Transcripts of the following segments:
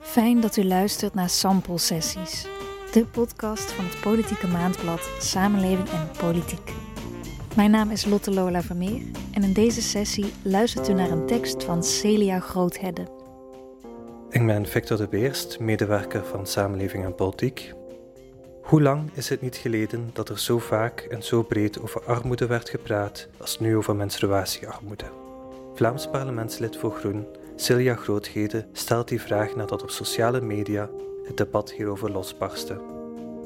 Fijn dat u luistert naar Sample Sessies, de podcast van het politieke maandblad Samenleving en Politiek. Mijn naam is Lotte Lola Vermeer en in deze sessie luistert u naar een tekst van Celia Groothedde. Ik ben Victor de Beerst, medewerker van Samenleving en Politiek. Hoe lang is het niet geleden dat er zo vaak en zo breed over armoede werd gepraat als nu over menstruatiearmoede? Vlaams parlementslid voor Groen Celia Groothede stelt die vraag nadat op sociale media het debat hierover losbarstte.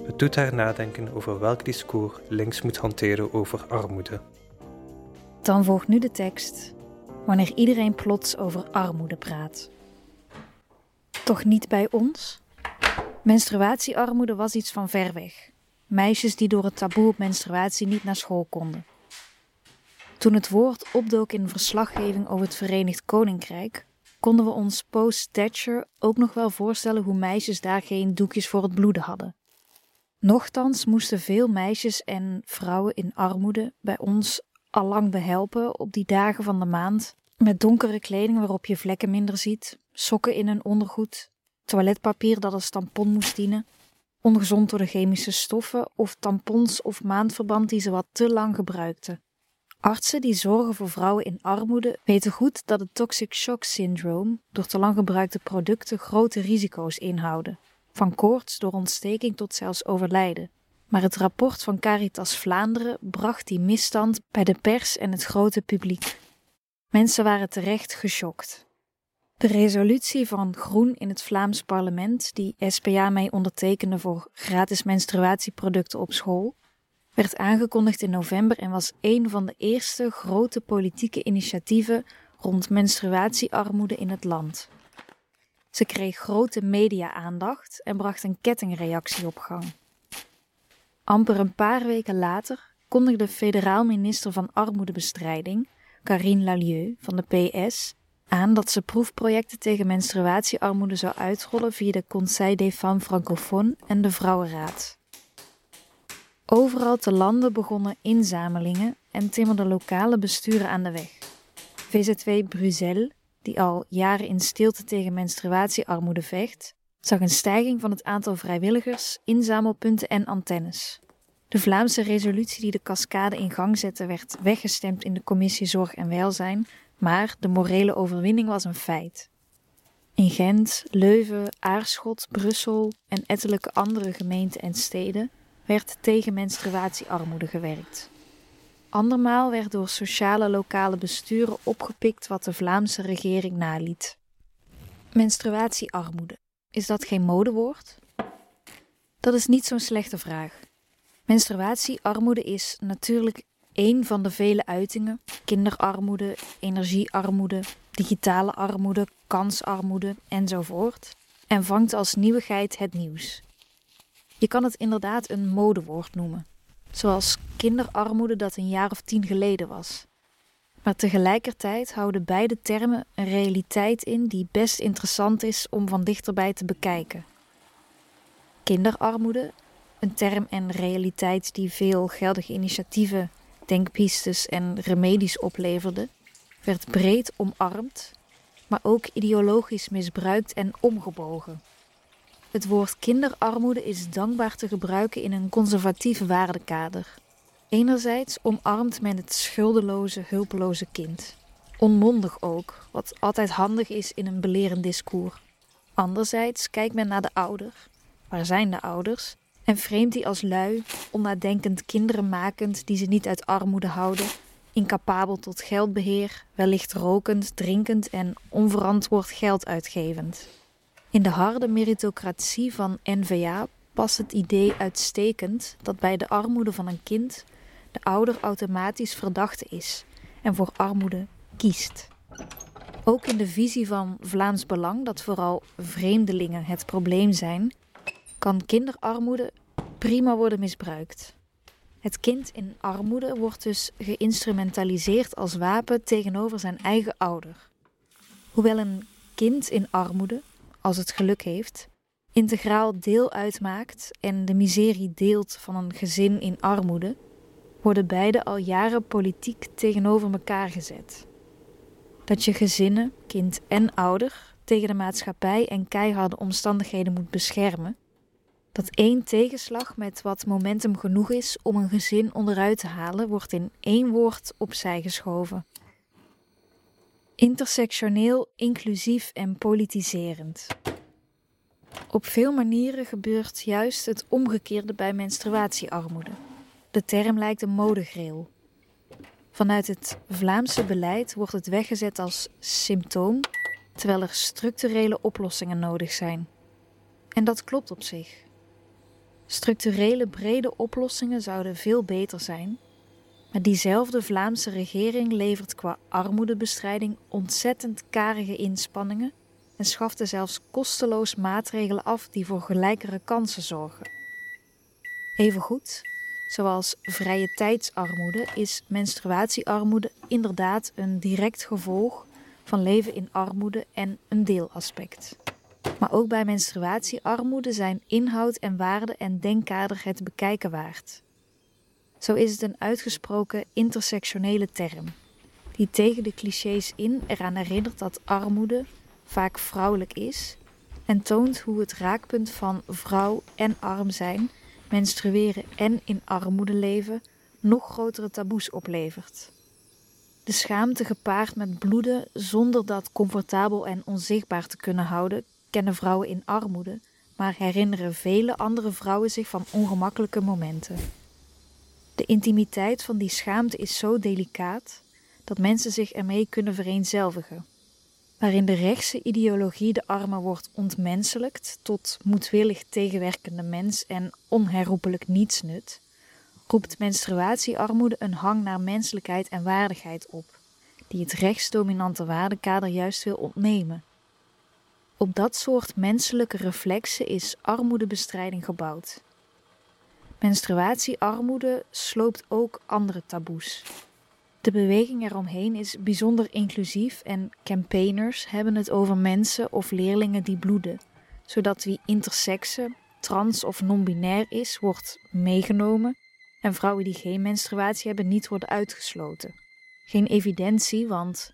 Het doet haar nadenken over welk discours links moet hanteren over armoede. Dan volgt nu de tekst wanneer iedereen plots over armoede praat. Toch niet bij ons? Menstruatiearmoede was iets van ver weg. Meisjes die door het taboe op menstruatie niet naar school konden. Toen het woord opdook in verslaggeving over het Verenigd Koninkrijk, konden we ons post-Thatcher ook nog wel voorstellen hoe meisjes daar geen doekjes voor het bloeden hadden. Nochtans moesten veel meisjes en vrouwen in armoede bij ons allang behelpen op die dagen van de maand, met donkere kleding waarop je vlekken minder ziet, sokken in hun ondergoed, toiletpapier dat als tampon moest dienen, ongezond door de chemische stoffen of tampons of maandverband die ze wat te lang gebruikten. Artsen die zorgen voor vrouwen in armoede weten goed dat het toxic shock syndroom door te lang gebruikte producten grote risico's inhouden, van koorts door ontsteking tot zelfs overlijden. Maar het rapport van Caritas Vlaanderen bracht die misstand bij de pers en het grote publiek. Mensen waren terecht geschokt. De resolutie van Groen in het Vlaams parlement, die SPA mij ondertekende voor gratis menstruatieproducten op school, werd aangekondigd in november en was een van de eerste grote politieke initiatieven rond menstruatiearmoede in het land. Ze kreeg grote media-aandacht en bracht een kettingreactie op gang. Amper een paar weken later kondigde federaal minister van Armoedebestrijding, Karine Lalieu van de PS, aan dat ze proefprojecten tegen menstruatiearmoede zou uitrollen via de Conseil des Femmes Francophones en de Vrouwenraad. Overal te landen begonnen inzamelingen en timmerden lokale besturen aan de weg. VZW Bruxelles, die al jaren in stilte tegen menstruatiearmoede vecht, zag een stijging van het aantal vrijwilligers, inzamelpunten en antennes. De Vlaamse resolutie die de cascade in gang zette werd weggestemd in de Commissie Zorg en Welzijn, maar de morele overwinning was een feit. In Gent, Leuven, Aarschot, Brussel en ettelijke andere gemeenten en steden werd tegen menstruatiearmoede gewerkt. Andermaal werd door sociale lokale besturen opgepikt wat de Vlaamse regering naliet. Menstruatiearmoede, is dat geen modewoord? Dat is niet zo'n slechte vraag. Menstruatiearmoede is natuurlijk één van de vele uitingen: kinderarmoede, energiearmoede, digitale armoede, kansarmoede enzovoort, en vangt als nieuwigheid het nieuws. Je kan het inderdaad een modewoord noemen, zoals kinderarmoede dat een jaar of tien geleden was. Maar tegelijkertijd houden beide termen een realiteit in die best interessant is om van dichterbij te bekijken. Kinderarmoede, een term en realiteit die veel geldige initiatieven, denkpistes en remedies opleverde, werd breed omarmd, maar ook ideologisch misbruikt en omgebogen. Het woord kinderarmoede is dankbaar te gebruiken in een conservatief waardekader. Enerzijds omarmt men het schuldeloze, hulpeloze kind. Onmondig ook, wat altijd handig is in een belerend discours. Anderzijds kijkt men naar de ouder. Waar zijn de ouders? En vreemdt die als lui, onnadenkend kinderen makend die ze niet uit armoede houden, incapabel tot geldbeheer, wellicht rokend, drinkend en onverantwoord geld uitgevend. In de harde meritocratie van NVA past het idee uitstekend dat bij de armoede van een kind de ouder automatisch verdachte is en voor armoede kiest. Ook in de visie van Vlaams Belang, dat vooral vreemdelingen het probleem zijn, kan kinderarmoede prima worden misbruikt. Het kind in armoede wordt dus geïnstrumentaliseerd als wapen tegenover zijn eigen ouder. Hoewel een kind in armoede als het geluk heeft, integraal deel uitmaakt en de miserie deelt van een gezin in armoede, worden beide al jaren politiek tegenover elkaar gezet. Dat je gezinnen, kind en ouder, tegen de maatschappij en keiharde omstandigheden moet beschermen, dat één tegenslag met wat momentum genoeg is om een gezin onderuit te halen, wordt in één woord opzij geschoven. Intersectioneel, inclusief en politiserend. Op veel manieren gebeurt juist het omgekeerde bij menstruatiearmoede. De term lijkt een modegreel. Vanuit het Vlaamse beleid wordt het weggezet als symptoom, terwijl er structurele oplossingen nodig zijn. En dat klopt op zich. Structurele brede oplossingen zouden veel beter zijn, maar diezelfde Vlaamse regering levert qua armoedebestrijding ontzettend karige inspanningen en schafte zelfs kosteloos maatregelen af die voor gelijkere kansen zorgen. Evengoed, zoals vrije tijdsarmoede, is menstruatiearmoede inderdaad een direct gevolg van leven in armoede en een deelaspect. Maar ook bij menstruatiearmoede zijn inhoud en waarde en denkkader het bekijken waard. Zo is het een uitgesproken intersectionele term, die tegen de clichés in eraan herinnert dat armoede vaak vrouwelijk is en toont hoe het raakpunt van vrouw en arm zijn, menstrueren en in armoede leven nog grotere taboes oplevert. De schaamte gepaard met bloeden zonder dat comfortabel en onzichtbaar te kunnen houden, kennen vrouwen in armoede, maar herinneren vele andere vrouwen zich van ongemakkelijke momenten. De intimiteit van die schaamte is zo delicaat dat mensen zich ermee kunnen vereenzelvigen. Waarin de rechtse ideologie de armen wordt ontmenselijkt tot moedwillig tegenwerkende mens en onherroepelijk nietsnut, roept menstruatiearmoede een hang naar menselijkheid en waardigheid op, die het rechtsdominante waardekader juist wil ontnemen. Op dat soort menselijke reflexen is armoedebestrijding gebouwd. Menstruatiearmoede sloopt ook andere taboes. De beweging eromheen is bijzonder inclusief en campaigners hebben het over mensen of leerlingen die bloeden, zodat wie intersexe, trans of non-binair is, wordt meegenomen en vrouwen die geen menstruatie hebben niet worden uitgesloten. Geen evidentie, want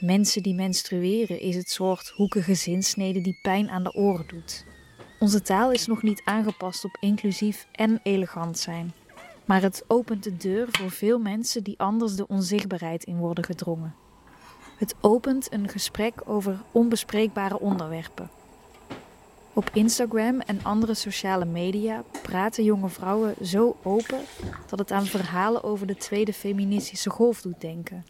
mensen die menstrueren is het soort hoekige zinsnede die pijn aan de oren doet. Onze taal is nog niet aangepast op inclusief en elegant zijn, maar het opent de deur voor veel mensen die anders de onzichtbaarheid in worden gedrongen. Het opent een gesprek over onbespreekbare onderwerpen. Op Instagram en andere sociale media praten jonge vrouwen zo open dat het aan verhalen over de tweede feministische golf doet denken.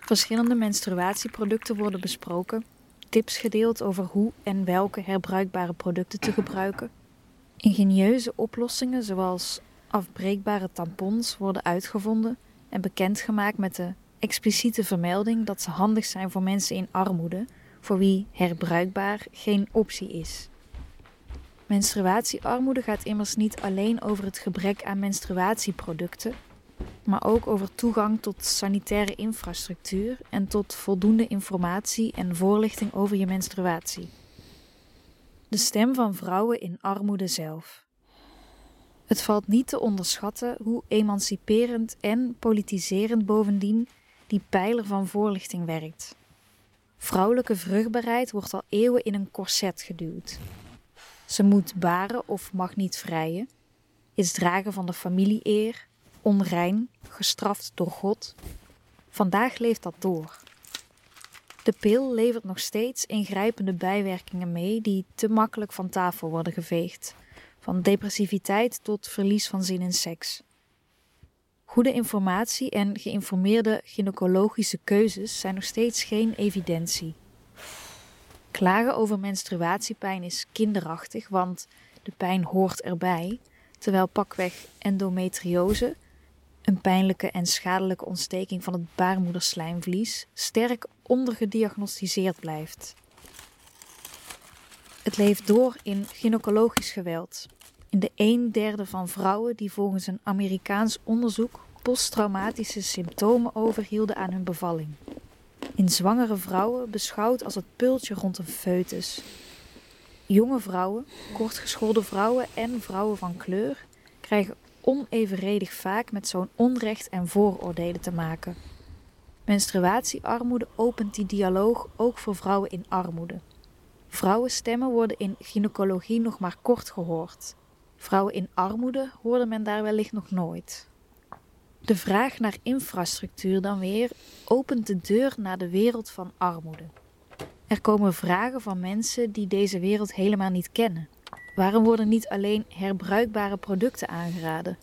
Verschillende menstruatieproducten worden besproken tips gedeeld over hoe en welke herbruikbare producten te gebruiken. Ingenieuze oplossingen zoals afbreekbare tampons worden uitgevonden en bekendgemaakt met de expliciete vermelding dat ze handig zijn voor mensen in armoede, voor wie herbruikbaar geen optie is. Menstruatiearmoede gaat immers niet alleen over het gebrek aan menstruatieproducten, maar ook over toegang tot sanitaire infrastructuur en tot voldoende informatie en voorlichting over je menstruatie. De stem van vrouwen in armoede zelf. Het valt niet te onderschatten hoe emanciperend en politiserend bovendien die pijler van voorlichting werkt. Vrouwelijke vruchtbaarheid wordt al eeuwen in een korset geduwd. Ze moet baren of mag niet vrijen, is dragen van de familie-eer, onrein, gestraft door God. Vandaag leeft dat door. De pil levert nog steeds ingrijpende bijwerkingen mee die te makkelijk van tafel worden geveegd, van depressiviteit tot verlies van zin in seks. Goede informatie en geïnformeerde gynaecologische keuzes zijn nog steeds geen evidentie. Klagen over menstruatiepijn is kinderachtig, want de pijn hoort erbij, terwijl pakweg endometriose een pijnlijke en schadelijke ontsteking van het baarmoederslijmvlies sterk ondergediagnosticeerd blijft. Het leeft door in gynaecologisch geweld. In de een derde van vrouwen die volgens een Amerikaans onderzoek posttraumatische symptomen overhielden aan hun bevalling. In zwangere vrouwen beschouwd als het pultje rond een foetus. Jonge vrouwen, kortgeschoolde vrouwen en vrouwen van kleur krijgen onevenredig vaak met zo'n onrecht en vooroordelen te maken. Menstruatiearmoede opent die dialoog ook voor vrouwen in armoede. Vrouwenstemmen worden in gynaecologie nog maar kort gehoord. Vrouwen in armoede hoorde men daar wellicht nog nooit. De vraag naar infrastructuur dan weer opent de deur naar de wereld van armoede. Er komen vragen van mensen die deze wereld helemaal niet kennen. Waarom worden niet alleen herbruikbare producten aangeraden?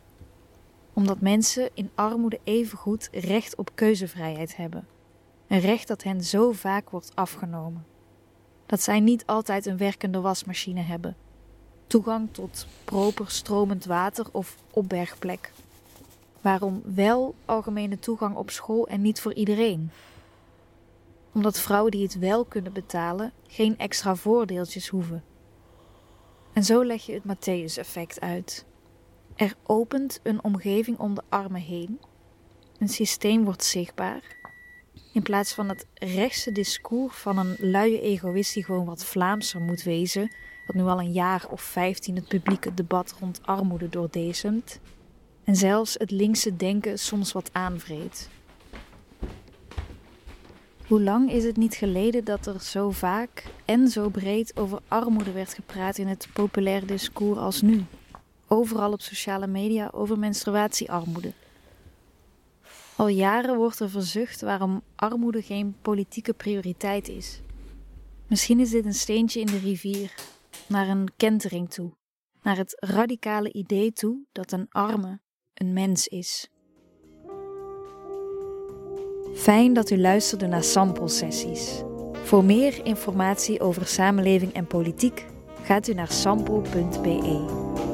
Omdat mensen in armoede evengoed recht op keuzevrijheid hebben. Een recht dat hen zo vaak wordt afgenomen. Dat zij niet altijd een werkende wasmachine hebben, toegang tot proper stromend water of opbergplek. Waarom wel algemene toegang op school en niet voor iedereen? Omdat vrouwen die het wel kunnen betalen geen extra voordeeltjes hoeven. En zo leg je het Matthäus-effect uit. Er opent een omgeving om de armen heen. Een systeem wordt zichtbaar. In plaats van het rechtse discours van een luie egoïst die gewoon wat Vlaamser moet wezen, wat nu al een jaar of vijftien het publieke debat rond armoede doordezemt. En zelfs het linkse denken soms wat aanvreet. Hoe lang is het niet geleden dat er zo vaak en zo breed over armoede werd gepraat in het populaire discours als nu? Overal op sociale media over menstruatiearmoede. Al jaren wordt er verzucht waarom armoede geen politieke prioriteit is. Misschien is dit een steentje in de rivier, naar een kentering toe, naar het radicale idee toe dat een arme een mens is. Fijn dat u luisterde naar sample sessies. Voor meer informatie over samenleving en politiek gaat u naar sample.be.